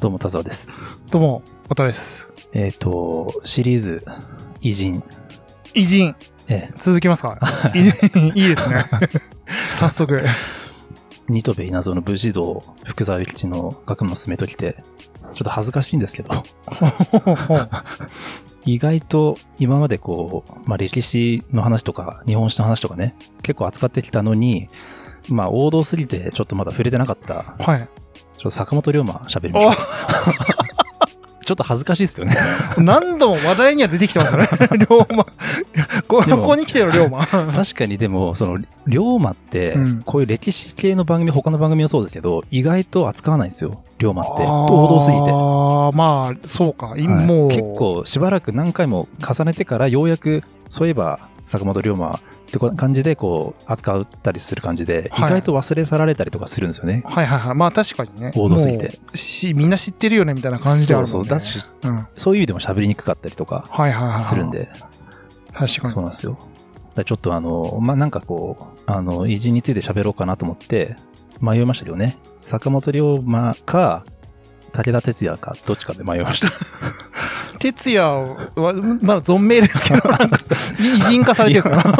どうも、田沢です。どうも、渡です。えっ、と、シリーズ、偉人。偉人、ええ、続きますか？偉人、いいですね。早速。ニトベ稲造の武士道、福沢諭吉の学問の進めときて、ちょっと恥ずかしいんですけど、意外と今までこう、まあ歴史の話とか、日本史の話とかね、結構扱ってきたのに、まあ王道すぎてちょっとまだ触れてなかった、はい。ちょっと坂本龍馬喋りましょう。ちょっと恥ずかしいですよね。お 何度も話題には出てきてますよね。龍馬。こここに来てる龍馬。確かにでも、その、龍馬ってうん、こういう歴史系の番組、他の番組もそうですけど、意外と扱わないんですよ。龍馬って。王道すぎて。ああ、まあ、そうか。いはいもう。結構しばらく何回も重ねてからようやくそういえば坂本龍馬ってこ感じでこう扱ったりする感じで、はい意外と忘れ去られたりとかするんですよね。はいはいはい。まあ確かにね。王道すぎてし、みんな知ってるよねみたいな感じであるもんね。そうそうだしうん。はいそういう意味でも喋りにくかったりとかはいはい。するん。で、確かに。そうなんですよ。ちょっとあの、まあ、なんかこう、あの、偉人について喋ろうかなと思って迷いましたけどね。坂本龍馬か、武田鉄矢か、どっちかで迷いました。哲也は、まだ存命ですけど、偉人化されてるんですよ。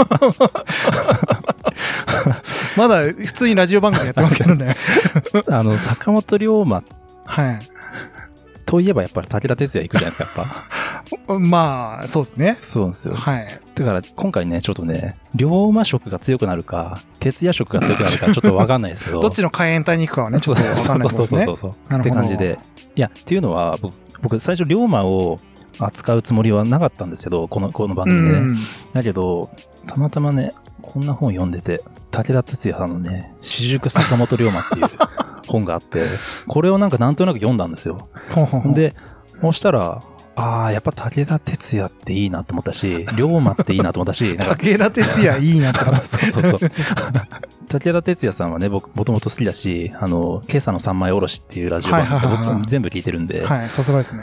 まだ普通にラジオ番組やってますけどね。あの、坂本龍馬はい。といえばやっぱり武田鉄矢行くじゃないですか、やっぱ。まあ、そうですね。そうなんですよ。はい。だから今回ね、ちょっとね、龍馬色が強くなるか、鉄矢色が強くなるか、ちょっとわかんないですけど。どっちの海援隊に行くかはね、ちょっとわかんないですねそうそうそう。そうなるほどって感じで。いや、っていうのは、僕、僕最初龍馬を扱うつもりはなかったんですけど、この、この番組でね。うん。だけど、たまたまね、こんな本読んでて、武田鉄矢さんのね、四熟坂本龍馬っていう 本があって、これをなんかなんとなく読んだんですよ。で、そしたら、ああ、やっぱ武田鉄矢っていいなと思ったし、龍馬っていいなと思ったし、武田鉄矢いいなってなった。そうそうそう。武田鉄矢さんはね、僕、もともと好きだし、あの、今朝の三枚おろしっていうラジオ番組、はいはいはいはい僕全部聞いてるんで、はい、さすがですね。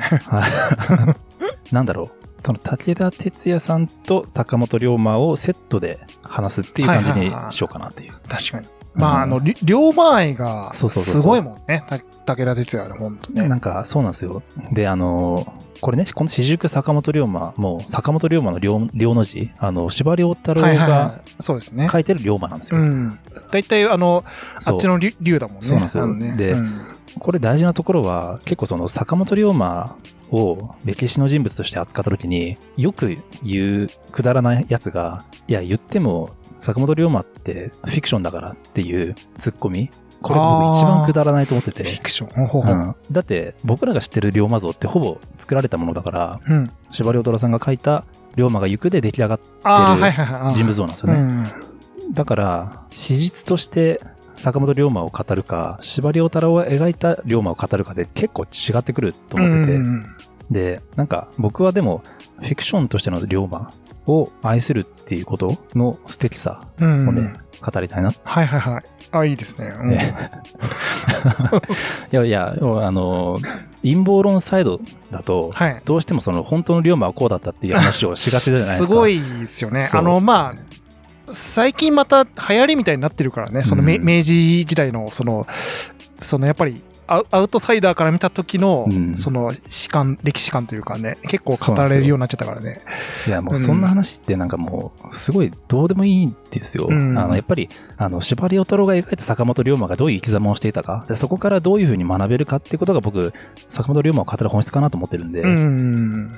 はいなんだろう。その武田鉄矢さんと坂本龍馬をセットで話すっていう感じにしようかなっていう。確かに。まあ、あの、り龍馬愛が、そうそうそうそうすごいもんね。た武田鉄矢の本当ね。なんか、そうなんですよ。で、あの、これね、この四熟坂本龍馬も、坂本龍馬の龍龍の字、あの、司馬遼太郎がい。そうですね。書いてる龍馬なんですよ。うん。大体、あの、あそうっちの龍龍だもんね。そうなんですよねでうんこれ大事なところは、結構その坂本龍馬を歴史の人物として扱った時に、よく言うくだらないやつが、いや、言っても坂本龍馬ってフィクションだからっていうツッコミ。これ僕一番くだらないと思ってて。フィクション。ほうほうん、だって僕らが知ってる龍馬像ってほぼ作られたものだから、うん。司馬遼太郎さんが書いた龍馬が行くで出来上がってる。人物像なんですよね。うん。だから、史実として坂本龍馬を語るか、司馬遼太郎が描いた龍馬を語るかで結構違ってくると思ってて、うんで、なんか僕はでも、フィクションとしての龍馬を愛するっていうことの素敵さうん。をね、語りたいな。いはいはいはい。あ、いいですね。うんね やいや、あの、陰謀論サイドだと、はい。どうしてもその本当の龍馬はこうだったっていう話をしがちじゃないですか。すごいですよね。あの、まあ、最近また流行りみたいになってるからね、そのめうん。明治時代の、その、そのやっぱり、アウトサイダーから見た時の、うん。その史観、歴史観というかね、結構語られるようになっちゃったからね。いや、もうそんな話ってなんかもう、すごいどうでもいいんですよ。うん。あの、やっぱり、あの、司馬遼太郎が描いた坂本龍馬がどういう生き様をしていたか、でそこからどういうふうに学べるかってことが僕、坂本龍馬を語る本質かなと思ってるんで、うん。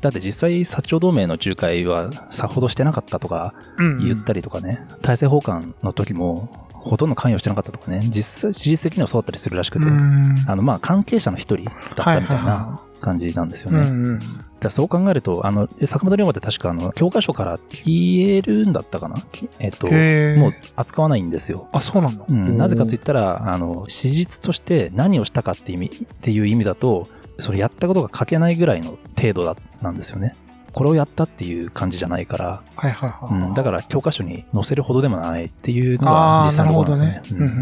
だって実際、薩長同盟の仲介はさほどしてなかったとかうん。言ったりとかね、大政奉還の時もほとんど関与してなかったとかね、実際、史実的にはそうだったりするらしくて、うんあの、まあ、関係者の一人だったみたいな感じなんですよね。うんうん。だそう考えると、あの、え坂本龍馬って確かあの、教科書から消えるんだったかな？きえっと、もう扱わないんですよ。あ、そうなんだ。うん、なぜかと言いったら、あの、史実として何をしたかって意味、っていう意味だと、それやったことが書けないぐらいの程度だ、なんですよね。これをやったっていう感じじゃないから、はいはいはい。うん、だから教科書に載せるほどでもないっていうのが実際のところなんどですよね。。ね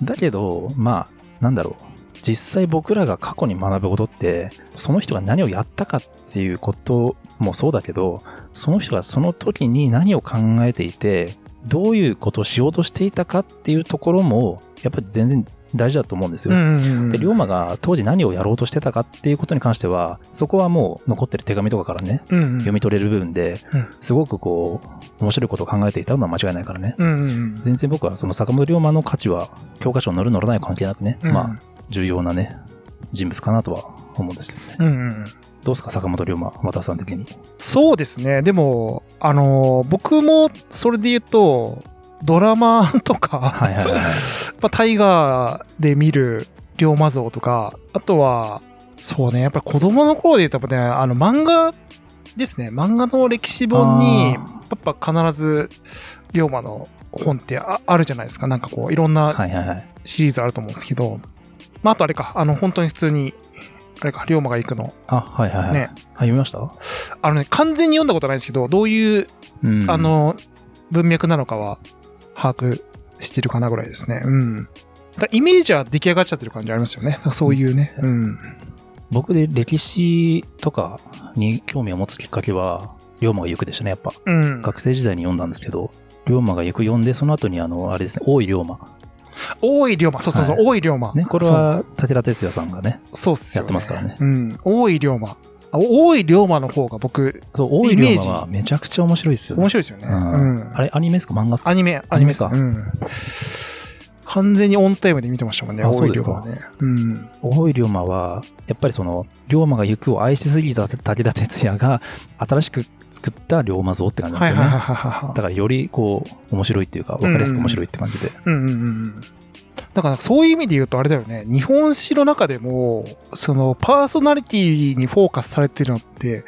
うんだけど、まあ、なんだろう。実際僕らが過去に学ぶことって、その人が何をやったかっていうこともそうだけど、その人がその時に何を考えていて、どういうことをしようとしていたかっていうところも、やっぱり全然大事だと思うんですうよ。で、龍馬が当時何をやろうとしてたかっていうことに関しては、そこはもう残ってる手紙とかからね、うんうん。読み取れる部分でうん、すごくこう、面白いことを考えていたのは間違いないからね。全然僕はその坂本龍馬の価値は、教科書に載る載らない関係なくね、うんまあ、重要なね、人物かなとは思うんですけどね。うんうんうん。どうですか、坂本龍馬、和田さん的に。そうですね。でも、あのー僕もそれで言うと、ドラマとか、はいはいはいはい。まあ、タイガーで見る龍馬像とか、あとは、そうね、やっぱり子供の頃で言うとね、あの漫画ですね、漫画の歴史本に、やっぱ必ず龍馬の本ってああるじゃないですか。なんかこう、いろんな。シリーズあると思うんですけど、まあ、あとあれか、あの、本当に普通に、あれか、龍馬が行くの。あ、はいはいはい。ねあ、読みました？あのね、完全に読んだことないんですけど、どういう、うん。あ、の、文脈なのかは把握してるかなぐらいですね。うん。だイメージは出来上がっちゃってる感じありますよね。そういうね。そううん。僕で歴史とかに興味を持つきっかけは、龍馬が行くでしたね、やっぱ。うん。学生時代に読んだんですけど、龍馬が行く読んで、その後にあの、あれですね、大井龍馬。大井龍馬。そうそうそう、はい大井龍馬。ね、これは武田鉄矢さんがね、そう、っすよ、やってますからねうん。大井龍馬。あ大井龍馬の方が僕、そう、大井龍馬はめちゃくちゃ面白いですよね。面白いですよね。うんうん。あれ、アニメですか？漫画ですか？アニメ、アニメかうん。完全にオンタイムで見てましたもんね、あ大井龍馬はね。うん。大井龍馬は、やっぱりその、龍馬が行くを愛しすぎた武田鉄矢が、新しく作った龍馬像って感じなんですよね。だからよりこう、面白いっていうか、わかりやすく面白いって感じで。うんうんうんうん。だからそういう意味で言うとあれだよね、日本史の中でも、そのパーソナリティにフォーカスされてるのって、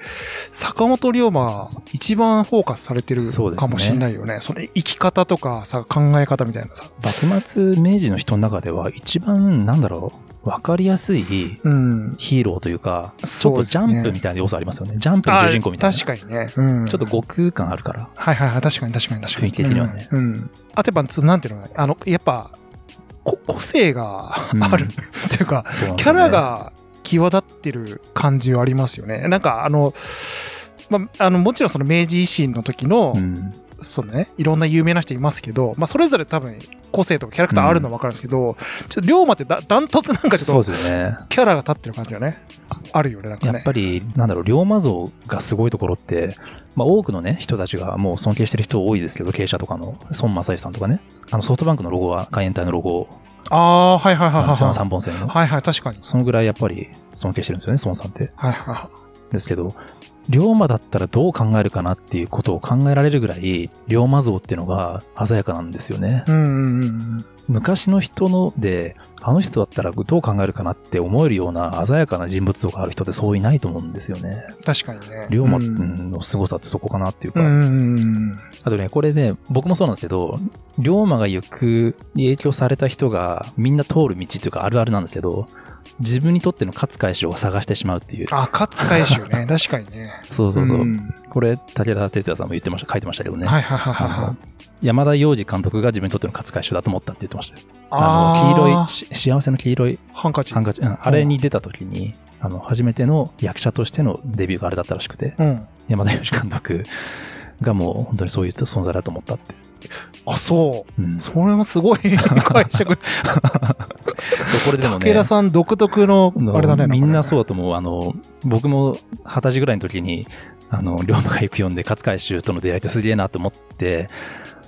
坂本龍馬一番フォーカスされてるかもしれないよね。その生き方とかさ、考え方みたいなさ。幕末明治の人の中では一番、なんだろう、わかりやすいうん。ヒーローというか、ちょそうですねっとジャンプみたいな要素ありますよね。ジャンプの主人公みたいな。あ確かにね。うん。ちょっと悟空感あるから。はいはいはい、確かに確かに確かに。雰囲気的にはねうん。うんあとやっぱ、なんていうのかなあの、やっぱ、こ個性がある、う んっていうか、そうなんですキャラが際立ってる感じはありますよね。なんかあの、まあ、あの、もちろんその明治維新の時の、うん。そのね、いろんな有名な人いますけど、まあ、それぞれ多分個性とかキャラクターあるのはわかるんですけど、ちょっと龍馬ってだダントツなんかちそうょっとね。キャラが立ってる感じがね、あるよね、なんかね。やっぱり、なんだろう、龍馬像がすごいところって、まあ多くのね、人たちがもう尊敬してる人多いですけど、経営者とかの、孫正義さんとかね、あのソフトバンクのロゴは海援隊のロゴああ、はいはいはいはいはい。3本線の。はいはい、確かに。そのぐらいやっぱり尊敬してるんですよね、孫さんって。はいはいはい。ですけど、龍馬だったらどう考えるかなっていうことを考えられるぐらい、龍馬像っていうのが鮮やかなんですよね。うんうんうん昔の人ので、あの人だったらどう考えるかなって思えるような鮮やかな人物像がある人ってそういないと思うんですよね。うん。確かにね。龍馬うんの凄さってそこかなっていうか。うんうんうん。あとね、これね、僕もそうなんですけど、龍馬が行くに影響された人がみんな通る道っていうかあるあるなんですけど、自分にとっての勝海舟を探してしまうっていう。あ、勝海舟ね。確かにね。そうそうそう。んこれ、武田鉄矢さんも言ってました、書いてましたけどね。はいはいはい。山田洋次監督が自分にとっての勝海舟だと思ったって言ってましたよ。ああの、黄色ーい、し幸せの黄色いハンカチ。ハンカチ、うんあれに出た時に、あの、初めての役者としてのデビューがあれだったらしくて、うん。山田洋次監督がもう本当にそういう存在だと思ったって。あ、そう。うん。そそれもすごい 解釈。う、これでもね。武田さん独特の、あれだね。みんなそうう。だと思う。あの、僕も二十歳ぐらいの時に、あの、龍馬が行く読んで、勝海舟との出会いってすげえなと思って、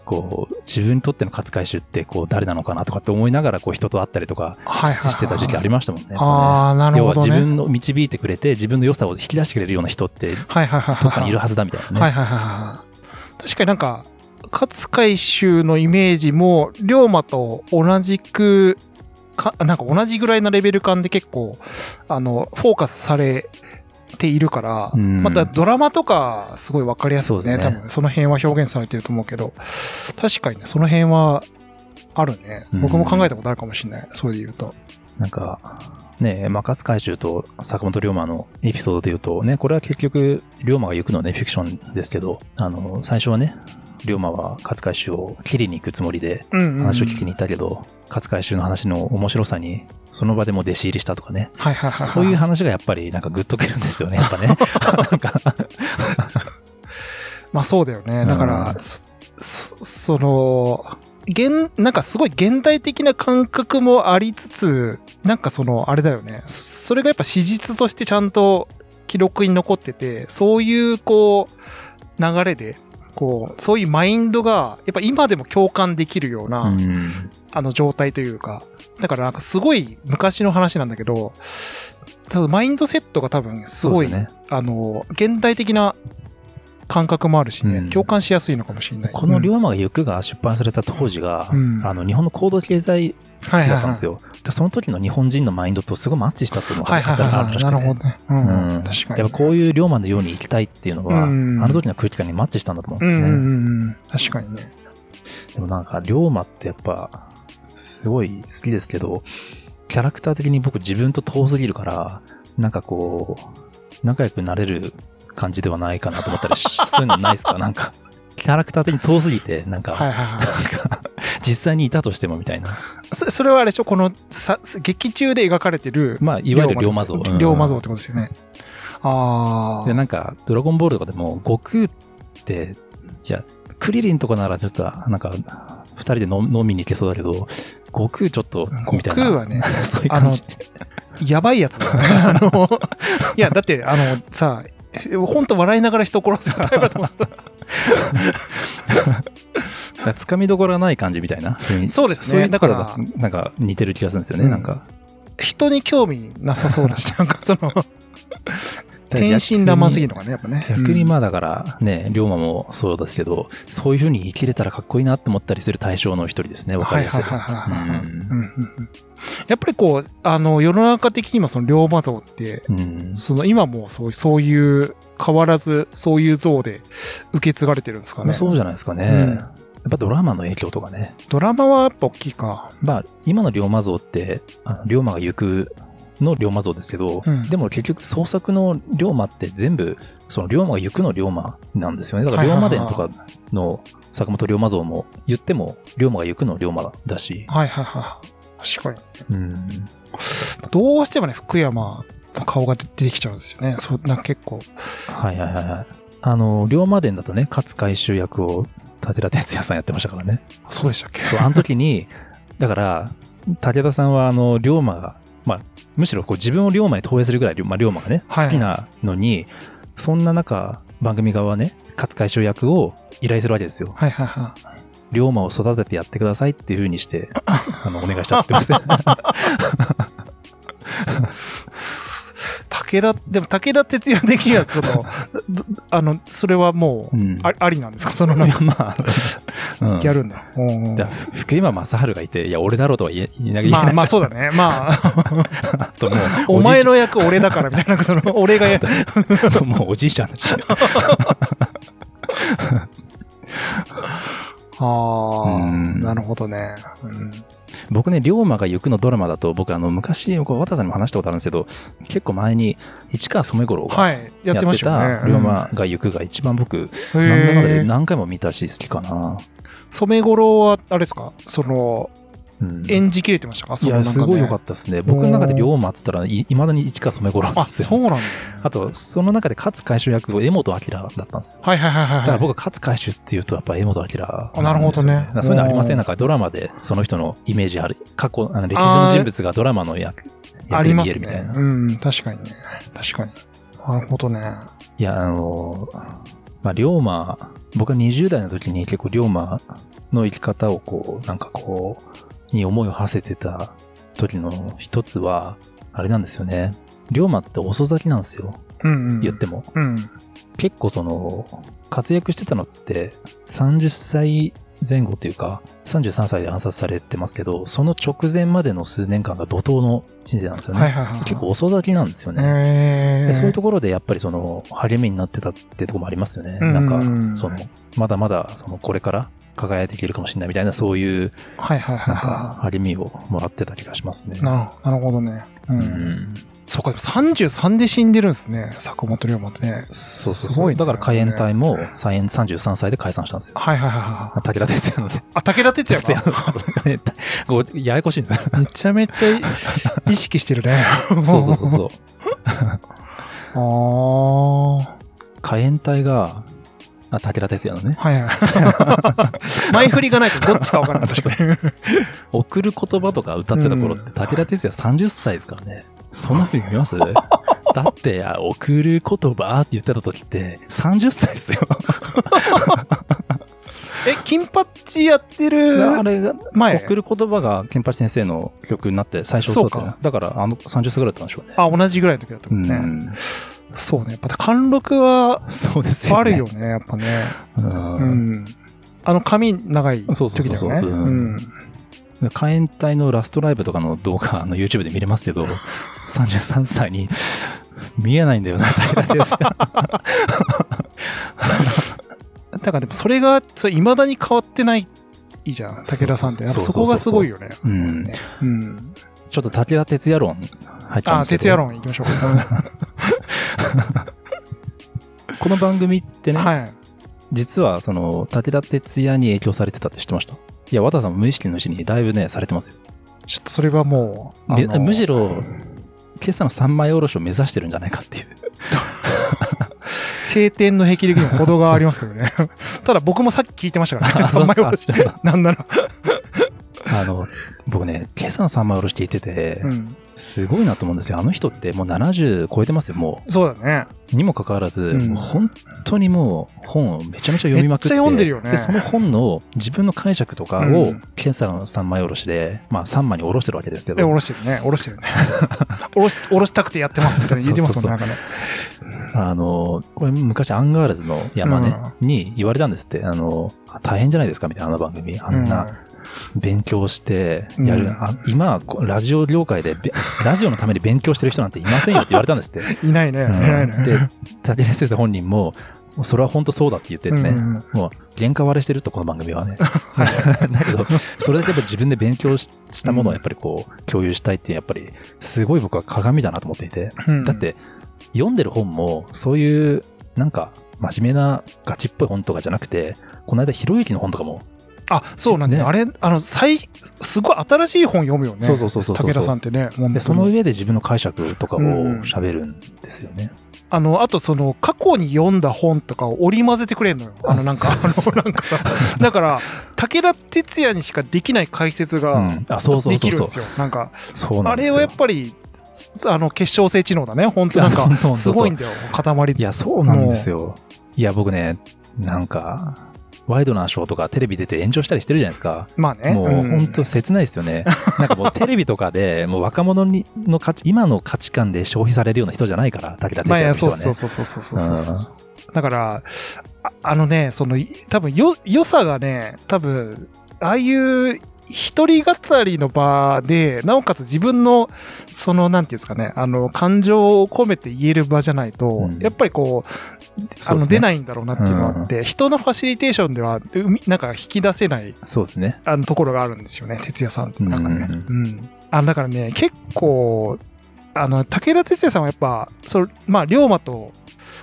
こう、自分にとっての勝海舟って、こう、誰なのかなとかって思いながら、こう、人と会ったりとかしてた時期ありましたもんね。ああ、なる要はほどね。自分の導いてくれて、自分の良さを引き出してくれるような人って、はいはいはいはい。どっかにいるはずだみたいなね。はいはいはいはい。確かになんか、勝海舟のイメージも、龍馬と同じく、か、なんか同じぐらいのレベル感で結構、あの、フォーカスされているから、うんまたドラマとかすごいわかりやすくね、ね多分その辺は表現されてると思うけど、確かにね、その辺はあるね。うん僕も考えたことあるかもしれない。それで言うと。なんか、ね、まあ、勝海舟と坂本龍馬のエピソードで言うと、ね、これは結局、龍馬が行くのはね、フィクションですけど、あの、最初はね、龍馬は勝海舟を切りに行くつもりでうんうん、うん。話を聞きに行ったけど、勝海舟の話の面白さに、その場でもう弟子入りしたとかね。はいはいはいはい。そういう話がやっぱりなんかグッとくるんですよね、やっぱね。まあそうだよね。だかうら、んその、現、なんかすごい現代的な感覚もありつつ、なんかその、あれだよね。そそれがやっぱ史実としてちゃんと記録に残ってて、そういうこう、流れで、こう、そういうマインドが、やっぱ今でも共感できるような、うん。あの状態というか、だからなんかすごい昔の話なんだけど、多分マインドセットが多分すごい、ね。あの、現代的な感覚もあるしね、うん共感しやすいのかもしれない。この龍うん馬が行くが出版された当時が、うんあの、日本の高度経済はいはいはい。期だったんですよ。でその時の日本人のマインドとすごいマッチしたっていうのがはいはいはいはい。なるほどね。うん。うん確かに。やっぱこういう龍馬のように生きたいっていうのは、うんあの時の空気感にマッチしたんだと思うんですよね。うんうん。確かにね。でもなんか、龍馬ってやっぱ、すごい好きですけど、キャラクター的に僕自分と遠すぎるから、なんかこう、仲良くなれる感じではないかなと思ったりし、そういうのないですか？なんか、キャラクター的に遠すぎて、なんか、はいはいはい。実際にいたとしてもみたいな。そそれはあれでしょ？このさ、劇中で描かれてる、まあ、いわゆる龍馬像。うん龍馬像ってことですよね。ああ。で、なんか、ドラゴンボールとかでも、悟空って、いや、クリリンとかならちょっと、なんか、二人で飲飲みに行けそうだけど、悟空ちょっと、みたいな。悟空はね そういう感じ。やばいやつだよね。あの、いや、だって、あの、さ、本当笑いながら人を殺すタイプだと思うんですよつかみどころがない感じみたいな。そうですね。そういうところだが、なんか似てる気がするんですよね、うん。なんか。人に興味なさそうだし、なんかその、天真爛漫すぎるのがね、やっぱね。逆にうんまあだからね、龍馬もそうですけど、そういう風に生きれたらかっこいいなって思ったりする対象の一人ですね、わかりやすい。やっぱりこう、あの、世の中的にもその龍馬像って、うんその今もそうそういう、変わらずそういう像で受け継がれてるんですかね。まあそうじゃないですかね。うんやっぱドラマの影響とかね。ドラマはやっぱ大きいか。まあ、今の龍馬像って、あの龍馬が行くの龍馬像ですけど、うんでも結局創作の龍馬って全部、その龍馬が行くの龍馬なんですよね。だから龍馬伝とかの坂本龍馬像も言っても、龍馬が行くの龍馬だし、はいはいはい。確かに。うん。どうしてもね、福山の顔が出てきちゃうんですよね。そう、なんか結構。はいはいはいはい。あの、龍馬伝だとね、勝海舟役を武田鉄矢さんやってましたからね。そうでしたっけ？そう、あの時に、だから、武田さんはあの、龍馬が、まあ、むしろこう自分を龍馬に投影するぐらい、まあ、龍馬がね、はい好きなのに、そんな中、番組側はね、勝海舟役を依頼するわけですよ。はいはいはい。龍馬を育ててやってくださいっていう風にして、あの、お願いしたって言ってます。武田、でも武田鉄矢的には、その、どあの、それはもう、うんあありなんですか？そのまあ、うん。やるんだ。だ福山雅治がいて、いや、俺だろうとは言え言えなきゃいけない。まあまあそうだね。まあ、ともう お前の役俺だからみたいな、その、俺がや、もうおじいちゃんだし。ああ、うんなるほどね。うん僕ね、龍馬が行くのドラマだと、僕あの、昔、こう渡さんにも話したことあるんですけど、結構前に、市川染五郎がはい。やっててました龍馬が行くが一番僕、うん、なんだかんだで。何回も見たし好きかな。染五郎は、あれですか？その、うん演じきれてましたか？いや、すごい良かっったですね。僕の中で龍馬っつったらい、いまだに市川染五郎なんあ、ですよ。そうなんだ。あと、その中で勝海舟役を江本明だったんですよ。はいはいはいはい。だから僕は勝海舟っていうと、やっぱ江本明んですよあなるほどねそういうのありませんなんかドラマでその人のイメージある。過去、あの歴史上の人物がドラマの役、あ役でりますね見えるみたいな。。うん、確かにね。確かに。なるほどね。いや、あの、まあ、龍馬、僕は20代の時に結構龍馬の生き方をこう、なんかこう、に思いを馳せてた時の一つは、あれなんですよね。龍馬って遅咲きなんですよ。うんうん。言っても。うん。結構その、活躍してたのって30歳前後っていうか、33歳で暗殺されてますけど、その直前までの数年間が怒涛の人生なんですよね。はいはいはい。結構遅咲きなんですよね。えー、でそういうところでやっぱりその励みになってたってところもありますよね。うんなんか、その、まだまだそのこれから輝いていけるかもしれないみたいなそういうはいはいはいは励みをもらってた気がしますね。い。ななるほどね。う。うんん。そうか、でも33で死んでるんですね。坂本龍馬ってね。そうそうすごいねだから海援隊も再演33歳で解散したんですよ。はいはいはいはい。武田鉄矢のね。あ、武田鉄矢か。のこう ややこしいんですよ。めちゃめちゃ 意識してるね。そうそうそうそう。ああ。は海援隊が、あ、武田鉄矢のね。いはい。前振りがないとどっちかわからない。確かに。送る言葉とか歌ってた頃って、武田鉄矢30歳ですからね。そんな風に見ます？だって、あ送る言葉って言ってた時って、30歳ですよ。え、金八やってるあれが、前？送る言葉が、金八先生の曲になって最初そうだっただから、あの30歳ぐらいだったんでしょうね。あ、同じぐらいの時だったもんね。うんそうね。やっぱ貫禄はそうですよ、ね。あるよね、やっぱね。うんうん。あの髪長いそうそうそうそう時だよね。ううんん。火炎隊のラストライブとかの動画、あの YouTube で見れますけど、33歳に見えないんだよな、武田鉄矢。だからでもそれが、それ未だに変わってないじゃん、武田さんって。やっぱそこがすごいよね。うん。うん。ちょっと武田鉄矢論入っちゃうんあ、ですけど。徹夜論行きましょうか。この番組ってね、はい。実はその武田鉄矢に影響されてたって知ってました？いや、和田さんも無意識のうちにだいぶね、されてますよ。ちょっとそれはもう、あめのむしろ、今朝の三枚おろしを目指してるんじゃないかっていう。晴天の霹靂にも程がありますけどね。ただ僕もさっき聞いてましたからね。三枚おろし。なんなら。あの、僕ね、今朝の三枚おろし聞いてて、うん。すごいなと思うんですよ。あの人ってもう70超えてますよ、もそうだね。う。にもかかわらず、うん本当にもう本をめちゃめちゃ読みまくって。めっちゃ読んでるよねで、その本の自分の解釈とかを、うん今朝の三枚おろしで、まあ三枚におろしてるわけですけえ、おど、ろしてるね。おろしてるね。おろし、おろしたくてやってますみたいな言ってますもんね。あの、これ昔アンガールズの山根、に言われたんですって、あの、大変じゃないですかみたいなあの番組。あんな勉強してやる。うんあ今、ラジオ業界でべ、ラジオのために勉強してる人なんていませんよって言われたんですって。う んいないね。いないね。で、立根先生本人も、それは本当そうだって言っててね、うんもう原価割れしてると、この番組はね。だけど、それだけやっぱ自分で勉強ししたものをやっぱりこう、共有したいってやっぱり、すごい僕は鏡だなと思っていて。うんだっ、て、読んでる本も、そういう、なんか、真面目なガチっぽい本とかじゃなくて、この間、ひろゆきの本とかも、あ、そうなんだよ。ねあれ、あの、最、すごい新しい本読むよね。そうそうそうそうそう武田さんってね。でその上で自分の解釈とかをうん喋るんですよね。あの、あとその、過去に読んだ本とかを織り交ぜてくれるのよ。あの、なんか、あの、なんかさ、だから、武田鉄矢にしかできない解説がうんあそうそうそうそうできるんですよ。なんか、ん。あれはやっぱり、あの、結晶性知能だね。本当なんか すごいんだよ。塊いや、そうなんですよ。いや、僕ね、なんか、ワイドなショーとかテレビ出て炎上したりしてるじゃないですか。まあね。もう、ん本当切ないですよね。なんかもうテレビとかで、もう若者にの価値、今の価値観で消費されるような人じゃないから、武田鉄まあいや、矢の人はね。そうそうそうそうそうそうそう。だから、ああのね、その、い多分よ、良さがね、多分、ああいう一人語りの場で、なおかつ自分の、その、なんていうんですかね、あの、感情を込めて言える場じゃないと、うんやっぱりこう、あの、出ないんだろうなっていうのがあって、人のファシリテーションでは、なんか引き出せない、そうですね。あの、ところがあるんですよね、哲也さんって。なんかね。ううんん。あ、だからね、結構、あの、武田鉄矢さんはやっぱ、それ、まあ、龍馬と、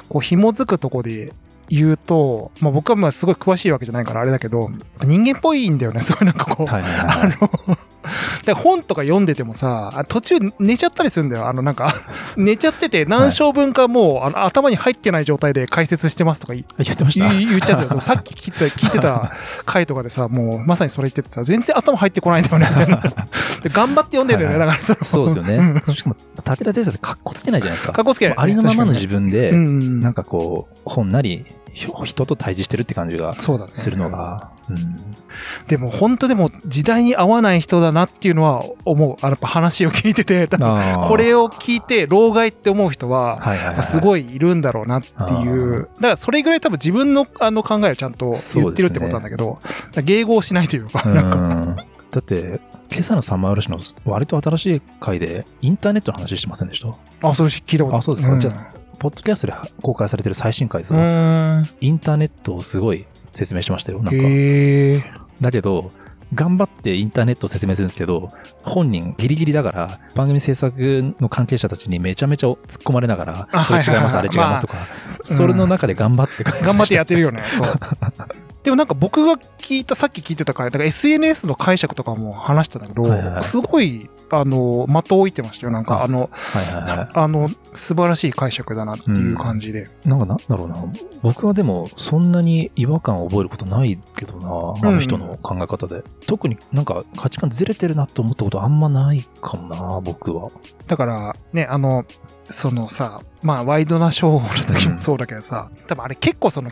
こう、紐づくとこで言うと、まあ、僕はまあ、すごい詳しいわけじゃないからあれだけど、人間っぽいんだよね、すごいなんかこう。はいはいはいはい。で 本とか読んでてもさ、あ途中寝ちゃったりするんだよ。あのなんか、寝ちゃってて何章分かもう、あの頭に入ってない状態で解説してますとか言言ってました言言っちゃったよ。でもさっき聞いてた聞いてた回とかでさ、もうまさにそれ言っててさ、全然頭入ってこないんだよね、みたいな。で頑張って読んでるよね、だからそのそうですよんね。しかも、武田鉄矢って格好つけないじゃないですか。かっこつけない。ありのままの自分でう、ん。なんかこう、本なり、ひ人と対峙してるって感じが。するのが、うん。でも本当でも時代に合わない人だなっていうのは思う。あの話を聞いてて、多分これを、を聞いて、老害って思う人は、すごいいるんだろうなっていう。だからそれぐらい多分自分のあの考えをちゃんと言ってるってことなんだけど、迎合しないというか、うんなんか、だって、今朝の三枚おろしの割と新しい回で、インターネットの話してませんでした？あ、それ聞いたことあ、そうですか。んじゃあ、ポッドキャストで公開されてる最新回ですうよ。ーん。インターネットをすごい説明しましたよ。なんか。だけど、頑張ってインターネットを説明するんですけど、本人ギリギリだから、番組制作の関係者たちにめちゃめちゃ突っ込まれながら、あそれ違います、あれ違いますとか、それの中で頑張って、頑張ってやってるよね。そう。でもなんか僕が聞いた、さっき聞いてたから、だから SNS の解釈とかも話したんだけど、はいはいすごい、あの、的を置いてましたよ。なんか、ああの、はいはいはあの、素晴らしい解釈だなっていう感じで。い。なんかなんだろうな。僕はでも、そんなに違和感を覚えることないけどな、あの人の考え方で。特になんか価値観ずれてるなって思ったことあんまないかもな、僕は。だから、ね、あの、そのさ、まあ、ワイドなショーの時もそうだけどさ、多分あれ結構その、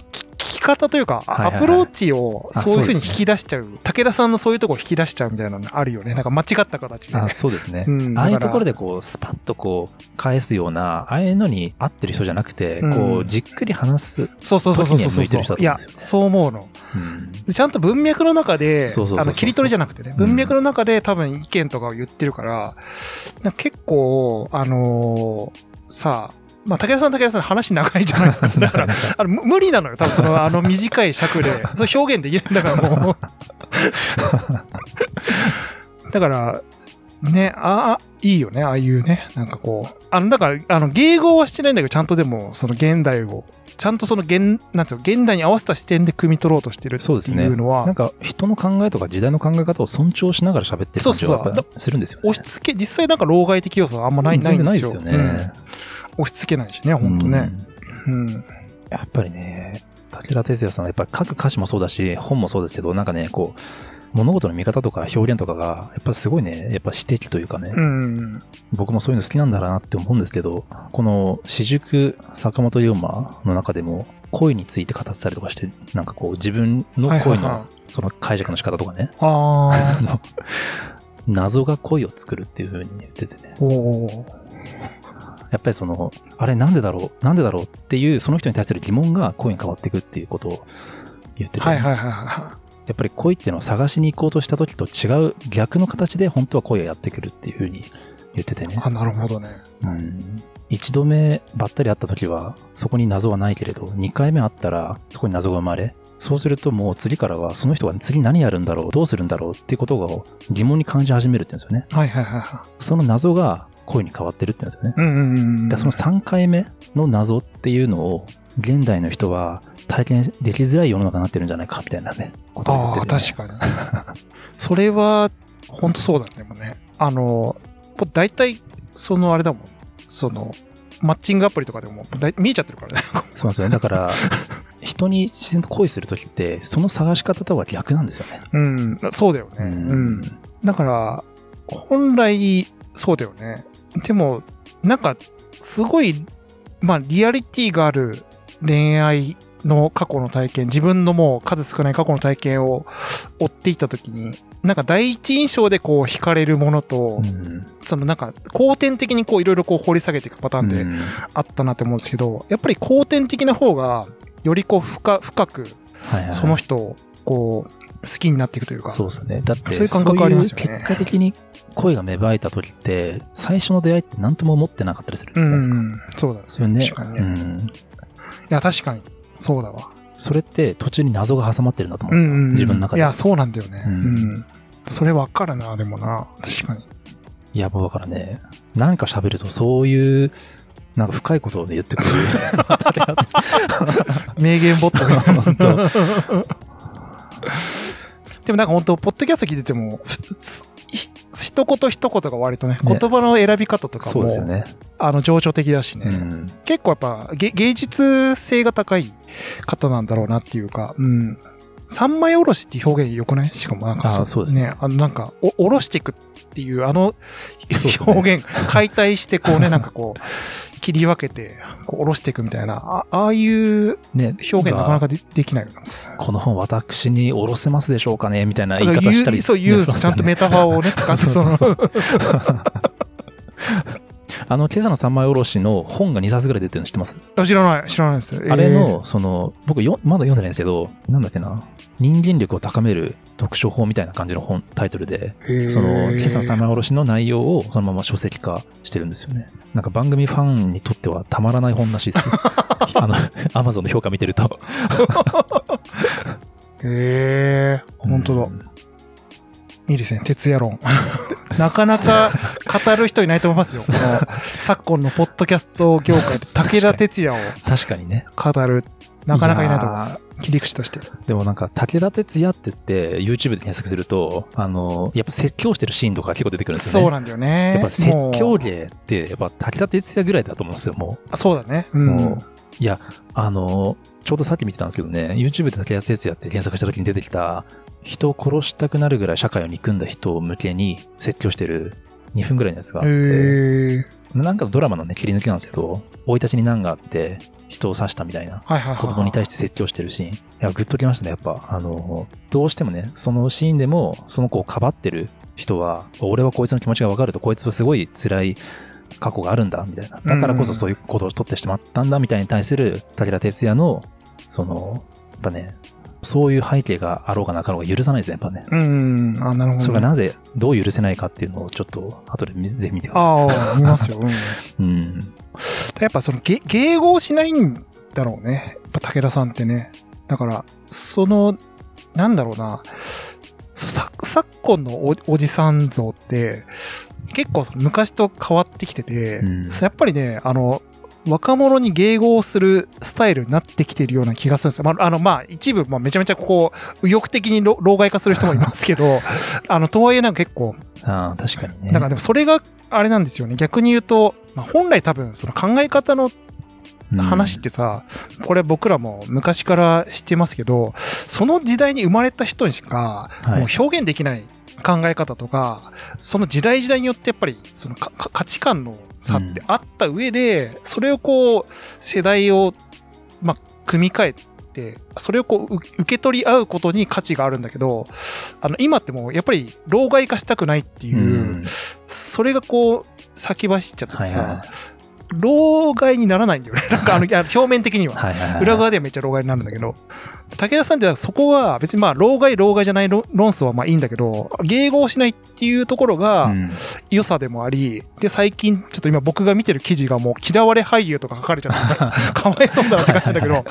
き方というか、はいはいはいアプローチをあそういうふうに引き出しちゃう、武田さんのそういうとこ引き出しちゃうみたいなのあるよね。なんか間違った形で。あそうですね。うんああいうところでこう、スパッとこう、返すような、ああいうのに合ってる人じゃなくて、うんこう、じっくり話す。そうそうそうそうそう時には向いや、そう思うの。うん。でちゃんと文脈の中で、そうそうそうそうあの、切り取りじゃなくてね、うん文脈の中で多分意見とかを言ってるから、か結構、あのーさあ、まあ、武田さん武田さん話長いじゃないですか。だから、あの、む無理なのよ。多分その、あの短い尺で、それ表現できないんだからもう。だから、ね、ああ、いいよね、ああいうね、なんかこう。あの、だから、あの、迎合はしてないんだけど、ちゃんとでも、その現代を、ちゃんとその現、なんていうの、現代に合わせた視点で汲み取ろうとしてるってそうですねいうのは、なんか、人の考えとか時代の考え方を尊重しながら喋ってる感じはそうそうやっぱするんですよね。押し付け、実際なんか老害的要素はあんまない、ない全然んですよ。ないですよね。うん押し付けないしね、ほんとね。うん。やっぱりね、武田鉄矢さんはやっぱり書く歌詞もそうだし、本もそうですけど、なんかね、こう、物事の見方とか表現とかが、やっぱすごいね、やっぱ詩的というかね、うん。僕もそういうの好きなんだろうなって思うんですけど、この私塾坂本龍馬の中でも、恋について語ってたりとかして、なんかこう自分の恋のその解釈の仕方とかね、ああの謎が恋を作るっていう風に言っててね。やっぱりその、あれなんでだろう？なんでだろう？っていう、その人に対する疑問が恋に変わっていくっていうことを言ってて、はいはいはいはやっぱり恋っていうのを探しに行こうとした時と違う逆の形で本当は恋がやってくるっていうふうに言っててねい。。あ、なるほどね。うん。一度目ばったり会った時はそこに謎はないけれど、二回目会ったらそこに謎が生まれ、そうするともう次からはその人が次何やるんだろう？どうするんだろう？っていうことを疑問に感じ始めるって言うんですよね。はいはいはいはその謎が恋に変わってるって言うんですよね。い。うんうんうん。でその3回目の謎っていうのを現代の人は体験できづらい世の中になってるんじゃないかみたいなね、ことを言っああ、てて、ね。確かに。それは、本当そうだね、でもね。あの、大体、そのあれだもん。その、マッチングアプリとかでも見えちゃってるからね。そうですよね。だから、人に自然と恋するときって、その探し方とは逆なんですよね。うん、そうだよね。ううんん。だから、本来、そうだよね。でも、なんか、すごい、まあ、リアリティがある恋愛の過去の体験、自分のもう数少ない過去の体験を追っていったときに、なんか第一印象でこう惹かれるものと、うん。そのなんか後天的にこういろいろこう掘り下げていくパターンでうんあったなって思うんですけど、やっぱり後天的な方が、よりこう深深くその人をこう好きになっていくというか。そうですね。だって、そういう感覚ありますよね結果的に恋が芽生えた時って、最初の出会いって何とも思ってなかったりするじゃないですか。うん、そうだそれね。確かにね。いうん。や、確かに。そうだわ。それって途中に謎が挟まってるんだと思うんですよ。自分の中で。いや、そうなんだよね。ううんん。それわかるな、でもな。確かに。いや、もうだからね、なんか喋るとそういう、なんか深いことをね、言ってくれる。名言ボットね。本当でもなんか本当ポッドキャスト聞いてても、一言一言が割とね、ね言葉の選び方とかも、そうですよね。あの、情緒的だしね。うん。結構やっぱ芸芸術性が高い方なんだろうなっていうか、うん。三枚おろしって表現良くない？しかもなんかあそうですねあのなんか、お、おろしていくっていうあの表現、解体してこうね、なんかこう、切り分けて、こう、おろしていくみたいな、あああいうね、表現なかなかでできないよな。この本私に下ろせますでしょうかねみたいな言い方したり。そう言う、ねちゃんとメタファーをね、使って、その、あの、今朝の三枚おろしの本が2冊ぐらい出てるの知ってます、あ知らない、知らないです。あれの、その、僕よ、まだ読んでないんですけど、なんだっけな、人間力を高める読書法みたいな感じの本、タイトルで、えー、その、今朝の三枚おろしの内容をそのまま書籍化してるんですよね。なんか番組ファンにとってはたまらない本らしいですよ。あの、アマゾンの評価見てると。へえー、本当だ。うんいいですね、徹夜論。なかなか語る人いないと思いますよ。昨今のポッドキャスト業界で 武田鉄矢を確かにね。語る、なかなかいないと思います。切り口として。でもなんか、武田鉄矢って言って YouTube で検索すると、あの、やっぱ説教してるシーンとか結構出てくるんですよね。そうなんだよね。やっぱ説教も芸って、やっぱ武田鉄矢ぐらいだと思うんですよ、もうあそうだね。うう。ん。いや、あの、ちょうどさっき見てたんですけどね、YouTube で武田鉄矢って検索した時に出てきた、人を殺したくなるぐらい社会を憎んだ人を向けに説教してる2分ぐらいのやつがあって、なんかドラマのね、切り抜きなんですけど、生い立ちに難があって、人を刺したみたいな。子供に対して説教してるシーン。いや、グッときましたね、やっぱ。あの、どうしてもね、そのシーンでも、その子をかばってる人は、俺はこいつの気持ちがわかると、こいつはすごい辛い過去があるんだ、みたいな。だからこそそういうことを取ってしまったんだ、みたいに対する武田鉄矢の、その、やっぱね、そういう背景があろうがなかろうが許さないですね、やっぱね。うん。あ、なるほど、ね。それがなぜ、どう許せないかっていうのをちょっと、後で見ぜひ見てくださああ、見ますよ。うん。い。うん。やっぱそのげ迎合しないんだろうね。やっぱ武田さんってね。だから、その、なんだろうな。さ昨今のおおじさん像って、結構その昔と変わってきてて、うんやっぱりね、あの、若者に迎合するスタイルになってきてるような気がするんですよ。まあ、あの、まあ、一部、まあ、めちゃめちゃこう、右翼的に老老害化する人もいますけど、あの、とはいえなんか結構、ああ、確かにね。だからでもそれがあれなんですよね。逆に言うと、まあ、本来多分その考え方のうん話ってさ、これ僕らも昔から知ってますけど、その時代に生まれた人にしか、はいもう表現できない考え方とか、その時代時代によってやっぱり、その価値観の差ってあった上で、それをこう、世代を、まあ、組み替えて、それをこう、う受け取り合うことに価値があるんだけど、あの、今ってもう、やっぱり、老害化したくないっていう、うん。それがこう、先走っちゃっててさ、はいは老害にならないんだよね。なんかあの、表面的には。はいはいはい。裏側ではめっちゃ老害になるんだけど、武田さんってそこは別にまあ、老害、老害じゃない論論争はまあいいんだけど、迎合しないっていうところがうん良さでもあり、で、最近ちょっと今僕が見てる記事がもう嫌われ俳優とか書かれちゃって、かわいそうだなって感じだけど、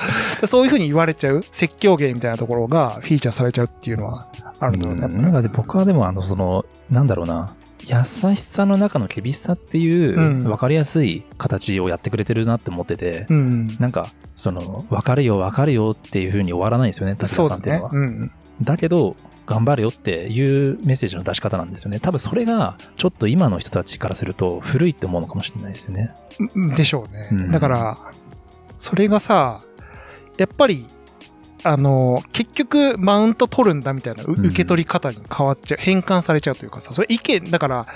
そういうふうに言われちゃう、説教芸みたいなところがフィーチャーされちゃうっていうのはあるんだろうね。うんなんかで僕はでもあのそのなんだろうな優しさの中の厳しさっていううん分かりやすい形をやってくれてるなって思ってて、うん。なんかその分かるよ分かるよっていう風に終わらないんですよね武田そうだねさんっていうのは。。うん。だけど頑張れよっていうメッセージの出し方なんですよね多分それがちょっと今の人たちからすると古いって思うのかもしれないですよね。でしょうね。うんだから、それがさ、やっぱり、あの、結局、マウント取るんだみたいなううん。受け取り方に変わっちゃう、変換されちゃうというかさ、それ意見、だから、ん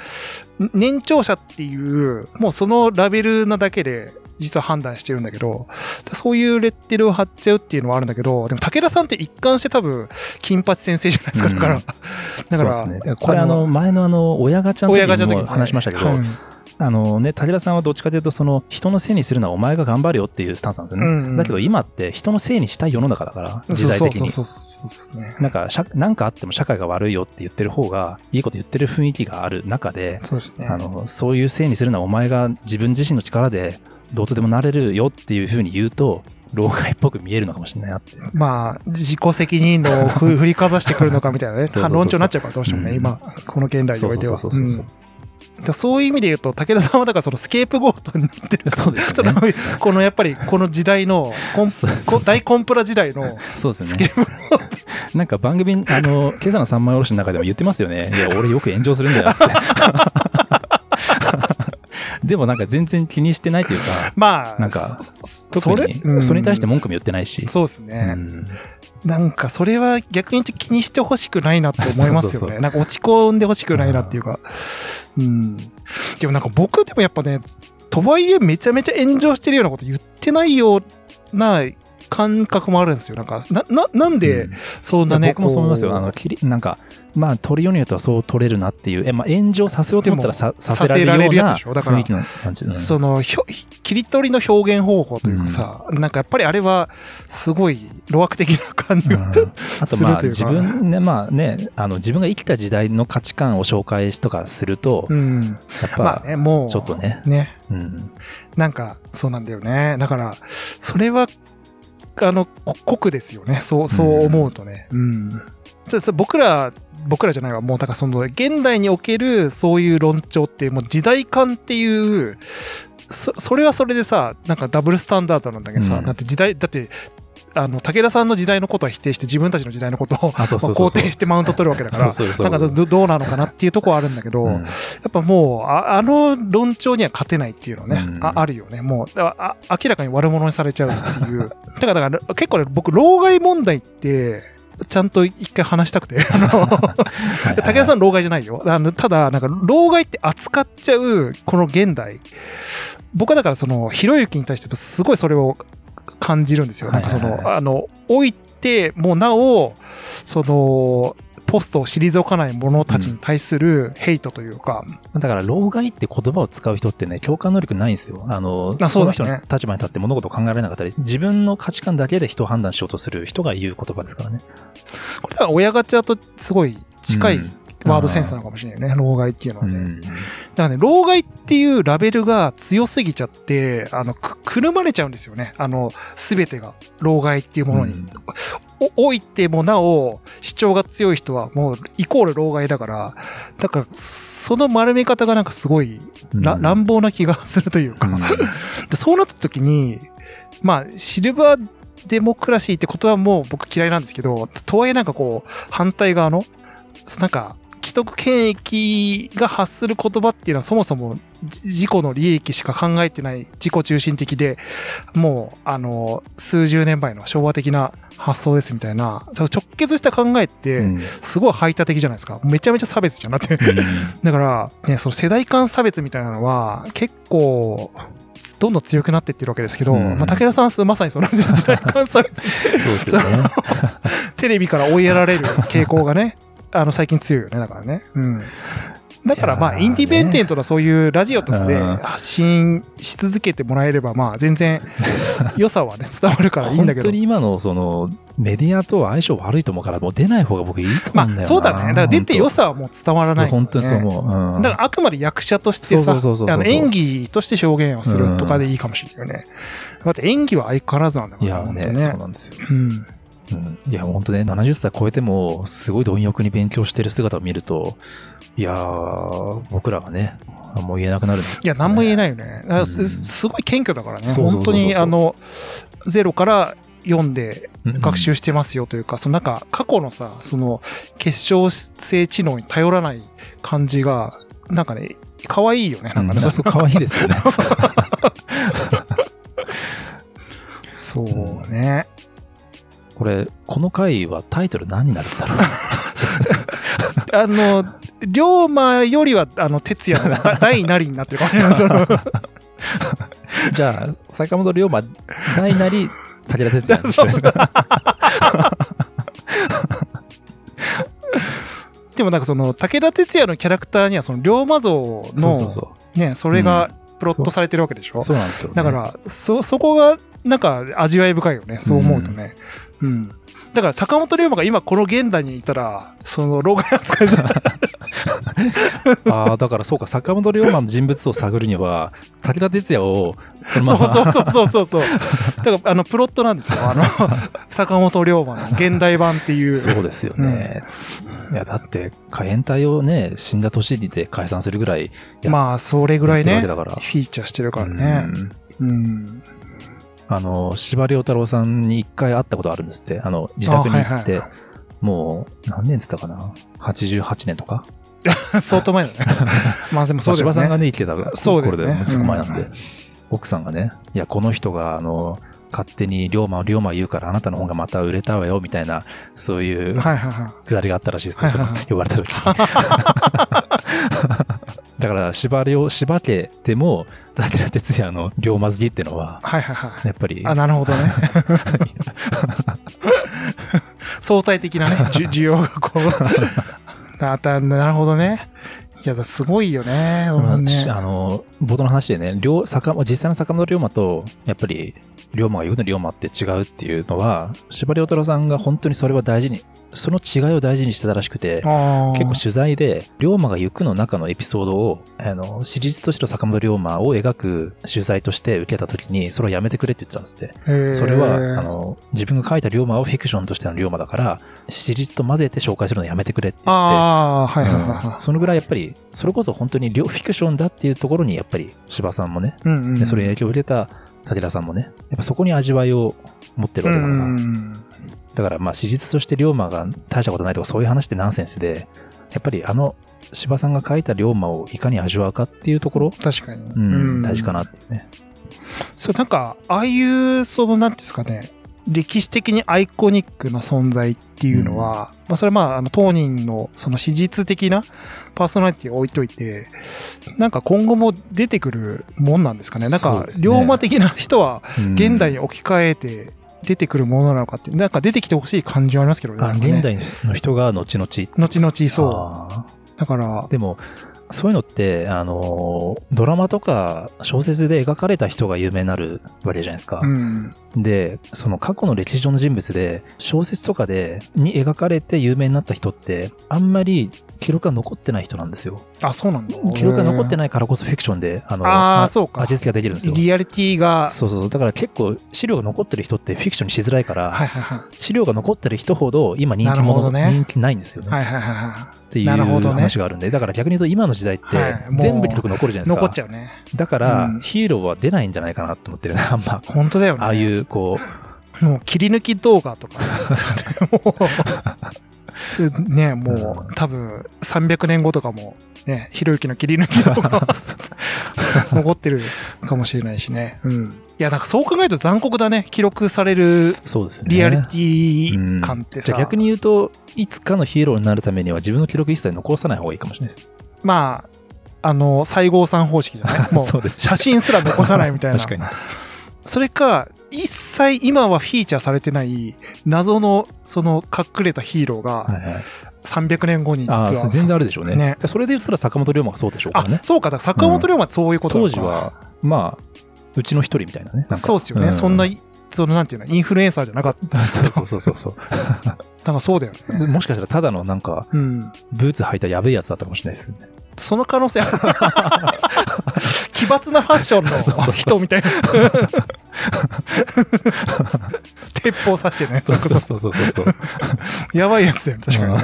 年長者っていう、もうそのラベルなだけで、実は判断してるんだけど、そういうレッテルを貼っちゃうっていうのはあるんだけど、でも武田さんって一貫して多分、金八先生じゃないですか、だから。うん。だから、そうですね、これあの前のあの親ガチャの時にも話しましたけど、はいあのね、武田さんはどっちかというと、その人のせいにするのはお前が頑張るよっていうスタンスなんですよね。うんうんだけど今って人のせいにしたい世の中だから、時代的に。そうそうそうね。なんか、社なんかあっても社会が悪いよって言ってる方が、いいこと言ってる雰囲気がある中で、そうですね。あの、そういうせいにするのはお前が自分自身の力でどうとでもなれるよっていうふうに言うと、老害っぽく見えるのかもしれないなって。まあ、自己責任のふ振りかざしてくるのかみたいなね、論調になっちゃうから、どうしてもね、うん今、この現代においては。そうそうそうそうそううんそういう意味で言うと、武田さんはだからそのスケープゴートになってる。そうです そねの。このやっぱりこの時代のコン大コンプラ時代のそうですスケね。ープなんか番組、あの、今朝の三枚おろしの中でも言ってますよね。いや、俺よく炎上するんだよ、つって。でもなんか全然気にしてないというか、まあ、なんかそれそれに対して文句も言ってないし。そうですうね。んなんかそれは逆に気にしてほしくないなって思います そうそうそうよね。なんか落ち込んでほしくないなっていうか。うん。でもなんか僕でもやっぱね、とはいえめちゃめちゃ炎上してるようなこと言ってないような感覚もあるんですよ。なんか、な、な、なんでうんそんなね、僕もそう思いますよ。あの、きり、なんか、まあ、取りようによってはそう取れるなっていう、え、まあ、炎上させようと思ったらささせられるやつうなでしょ？だから雰囲気の感じ。うんその、ひょ切り取りの表現方法というかさ、なんかやっぱりあれは、すごい、路悪的な感じが、うん あとまあ自分ねまあねあの自分が生きた時代の価値観を紹介とかすると、うん。やっぱ、まあね、もう、ちょっとねね。うん、なんか、そうなんだよね。だから、それは、あの、こ酷ですよね。そう、そう思うとね。うん。そそ僕ら、僕らじゃないわ。もう、だからその、現代におけるそういう論調って、もう時代感っていう、そそれはそれでさ、なんかダブルスタンダードなんだけどさ、うんだって時代、だって、あの、武田さんの時代のことは否定して自分たちの時代のことを。肯定してマウント取るわけだから。なんかどどうなのかなっていうところはあるんだけど、うんやっぱもう、ああの論調には勝てないっていうのね、うんああるよね。もう、あ明らかに悪者にされちゃうっていう。だから、だから結構ね、僕、老害問題って、ちゃんと一回話したくて、あの、武田さん老害じゃないよ。あのただ、なんか、老害って扱っちゃう、この現代。僕はだから、その、ひろゆきに対してすごいそれを感じるんですよ。なんかその、あの、置いて、もうなお、その、ポストを退かない者たちに対するヘイトというか、だから、老害って言葉を使う人ってね、共感能力ないんですよ。あの、あそねの人の立場に立って物事を考えられなかったり、自分の価値観だけで人を判断しようとする人が言う言葉ですからね。これは親ガチャとすごい近いうんワードセンスなのかもしれないね、老害っていうのはね。うん。だからね、老害っていうラベルが強すぎちゃって、あの、く、くるまれちゃうんですよね。あの、すべてが、老害っていうものに。うんお、置いてもなお、主張が強い人はもう、イコール老害だから、だから、その丸め方がなんかすごい、らうん乱暴な気がするというか、うんでそうなった時に、まあ、シルバーデモクラシーってことはもう僕嫌いなんですけど、とはいえなんかこう、反対側の、そなんか、既得権益が発する言葉っていうのはそもそもじ自己の利益しか考えてない自己中心的で、もう、あの、数十年前の昭和的な発想ですみたいな、直結した考えって、うんすごい排他的じゃないですか。めちゃめちゃ差別じゃなくて。だから、ね、その世代間差別みたいなのは、結構、どんどん強くなっていってるわけですけど、うんまあ、武田さんはまさにその時代間差別、そうですよね。テレビから追いやられる傾向がね、あの、最近強いよね、だからね。うん。だからまあ、インディペンデントなそういうラジオとかでうん発信し続けてもらえれば、まあ、全然、良さはね、伝わるからいいんだけど本当。に今のそのメディアと相性悪いと思うからもう出ない方が僕いいとまあ、思うんだよな。そうだね。だから出て良さはもう伝わらない、本当にそう思う。うんだからあくまで役者としてさ、演技として表現をするとかでいいかもしれないよね。だって演技は相変わらずなんだから。いやね本当そうなんですよ。うん。うんいや、本当ね、70歳超えても、すごい貪欲に勉強してる姿を見ると、いやー、僕らがね、もう言えなくなる。いや、何も言えないよね。うんすすごい謙虚だからね。本当に、あの、ゼロから読んでうん学習してますよというか、そのなんか過去のさ、その結晶性知能に頼らない感じが、なんかね、可愛いよね。なんかね、うんそう可愛いですよね。そうね。これ、この回はタイトル何になるんだろう？あの、龍馬よりは、あの、哲也のだ大なりになってるかもしれない。じゃあ、坂本龍馬、大なり、武田鉄矢にしてる。でもなんかその、武田鉄矢のキャラクターには、その、龍馬像の、ね、それがプロットされてるわけでしょ？う。そうなんですよ、ね。だから、そ、そこが、なんか、味わい深いよね。そう思うとね。うん。だから、坂本龍馬が今この現代にいたら、その、老害扱いさ ああ、だからそうか、坂本龍馬の人物像を探るには、武田鉄矢を、そのそうまま、そうそうそうそう。だから、あの、プロットなんですよ。あの、坂本龍馬の現代版っていう。そうですよね。いや、だって、海援隊をね、死んだ年で解散するぐらい、やまあ、それぐらいね、フィーチャーしてるからね。うんうん。あの、司馬遼太郎さんに一回会ったことあるんですって。あの、自宅に行って、あはいはいもう、何年って言ったかな ?88 年とか？相当前だね。まあでもそうだよね。司馬さんがね、生きてたそうだよね頃で、もう結構前なんで、うん奥さんがね、いや、この人が、あの、勝手に龍馬、龍馬言うからあなたの本がまた売れたわよ、みたいな、そういう。くだりがあったらしいですよ、はいはいはい呼ばれた時に。だから、司馬遼、司馬家でも、武田鉄矢の龍馬好きっていうのは、はいはいはい。やっぱり、あ、なるほどね。相対的なね、需要がこう。あたなるほどね。いや、すごいよね。まあねしあの、冒頭の話でね、両坂実際の坂本龍馬と、やっぱり、龍馬が言うの龍馬って違うっていうのは、司馬遼太郎さんが本当にそれは大事に、その違いを大事にしてたらしくて、結構取材で、龍馬が行くの中のエピソードを、あの、史実としての坂本龍馬を描く取材として受けた時に、それをやめてくれって言ってたんですって。それは、あの、自分が書いた龍馬をフィクションとしての龍馬だから、史実と混ぜて紹介するのやめてくれって言って、はいはいはいうんはそのぐらいやっぱり、それこそ本当に両フィクションだっていうところに、やっぱり柴さんもね、い。うんうん。でそれに影響を受けた武田さんもね。やっぱそこに味わいを持ってるわけだから。うん。だからまあ史実として龍馬が大したことないとかそういう話ってナンセンスで、やっぱりあの柴さんが書いた龍馬をいかに味わうかっていうところ、確かに。うん、大事かなっていうね。そう、なんか、ああいう、その、なんていうんですかね、歴史的にアイコニックな存在っていうのは、まあ、それまあ、あの、当人の、その史実的なパーソナリティを置いといて、なんか今後も出てくるもんなんですかね。なんか龍馬的な人は、うん現代に置き換えて出てくるものなのかって、なんか出てきてほしい感じはありますけどね。ね現代の人が後々。後々そう。あだからー、でも、そういうのって、あの、ドラマとか小説で描かれた人が有名になるわけじゃないですか。うん。で、その過去の歴史上の人物で、小説とかで、に描かれて有名になった人って、あんまり記録が残ってない人なんですよ。あ、そうなんだ。記録が残ってない。からこそフィクションで、あの、あーそうか味付けができるんですよ。リアリティが、そうそう。だから結構資料が残ってる人ってフィクションにしづらいから、はいはいはい。資料が残ってる人ほど今人気なるほ者、どね人気ないんですよね。はいはいはいはい。っていう話があるんで、だから逆に言うと今の時代って全部記録残るじゃないですか。残っちゃうね。だから、うんヒーローは出ないんじゃないかなと思ってるね、あんま。本当だよね。ああいう、こもう切り抜き動画とか、ね、もう多分300年後とかも、ね、ひろゆきの切り抜き動画 残ってるかもしれないしね。うん。いや、なんかそう考えると残酷だね。記録されるう、そうですね。リアリティ感ってさ。じゃあ逆に言うと、いつかのヒーローになるためには自分の記録一切残さない方がいいかもしれないです。まあ、あの、西郷さん方式じゃない？もう写真すら残さないみたいな。確かに。それか、一切今はフィーチャーされてない謎のその隠れたヒーローがはいはい、300年後に実ああ、は。そう全然あるでしょうね。ねでそれで言ったら坂本龍馬がそうでしょうかね、。そうか、だから坂本龍馬ってそういうことなのか当時は、まあ、うちの一人みたいなね。なんかそうですよね。んそんな、そのなんていうの、インフルエンサーじゃなかった。そうそうそうそうそう。だからそうだよね。でもしかしたらただのなんか、うん。ブーツ履いたやべえやつだったかもしれないですよね。その可能性。奇抜なファッションの 人みたいな。鉄砲刺してね。そうそうそうそうそう。やばいやつだよね、確かにね。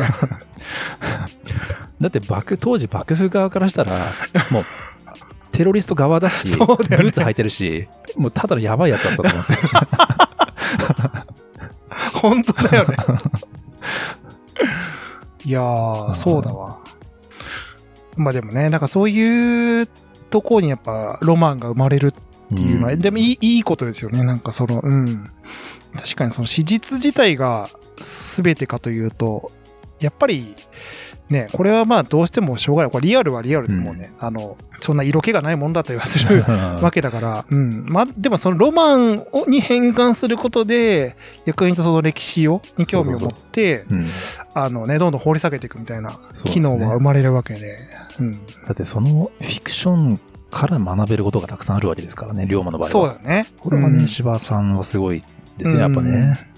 だって幕、当時幕府側からしたら、もう、テロリスト側だし、ブーツ履いてるし、もうただのやばいやつだったと思うんですよ。本当だよね。いやー、そうだわ。まあでもね、なんかそういうとこにやっぱロマンが生まれるっていうのは、んでもいいいいことですよね。なんかその、うん。確かにその史実自体が全てかというと、やっぱり、ね、これはまあどうしてもしょうがない。これリアルはリアルでもうね、あの、そんな色気がないもんだったりはする わけだから、うん。まあ、でもそのロマンをに変換することで、逆にとその歴史を、に興味を持って、うんあのね、どんどん掘り下げていくみたいな機能が生まれるわけで、うん。だってそのフィクションから学べることがたくさんあるわけですからね、龍馬の場合は。そうだね。これはね、うん柴さんはすごいですね、やっぱね。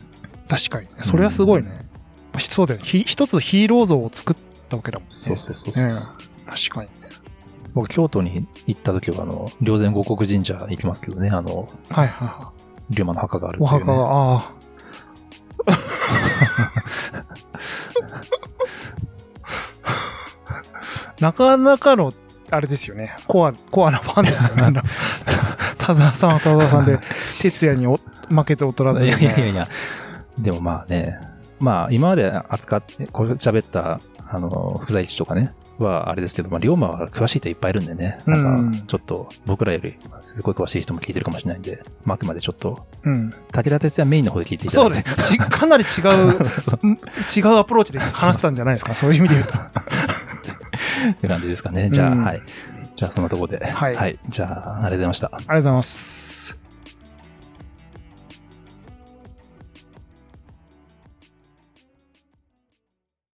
確かにね。それはすごいね。そうだよね。ひ一つヒーロー像を作ったわけだもんね。そうそうそうそう。うん確かにね。僕、京都に行った時は、あの、霊山五国神社行きますけどね、あの、はいはいは龍馬の墓があるい。っていう、ね。お墓が、ああ。なかなかの、あれですよね。コア、コアなファンですよね。田沢さんは田沢さんで、哲也にお負けて劣らず、いやいやいやいや。でもまあね、まあ今まで扱って、これ喋った、あの、不在地とかね、はあれですけど、まあ龍馬は詳しい人いっぱいいるんでね、なんうんかちょっと僕らよりすごい詳しい人も聞いてるかもしれないんで、まああくまでちょっと、うん。武田鉄矢メインの方で聞いていただそういて。ですね。ちかなり違 う、違うアプローチで話したんじゃないですか？そういう意味で言うと。って感じですかね。じゃあ、うんはい。じゃあそのところで。はいじゃあ、ありがとうございました。ありがとうございます。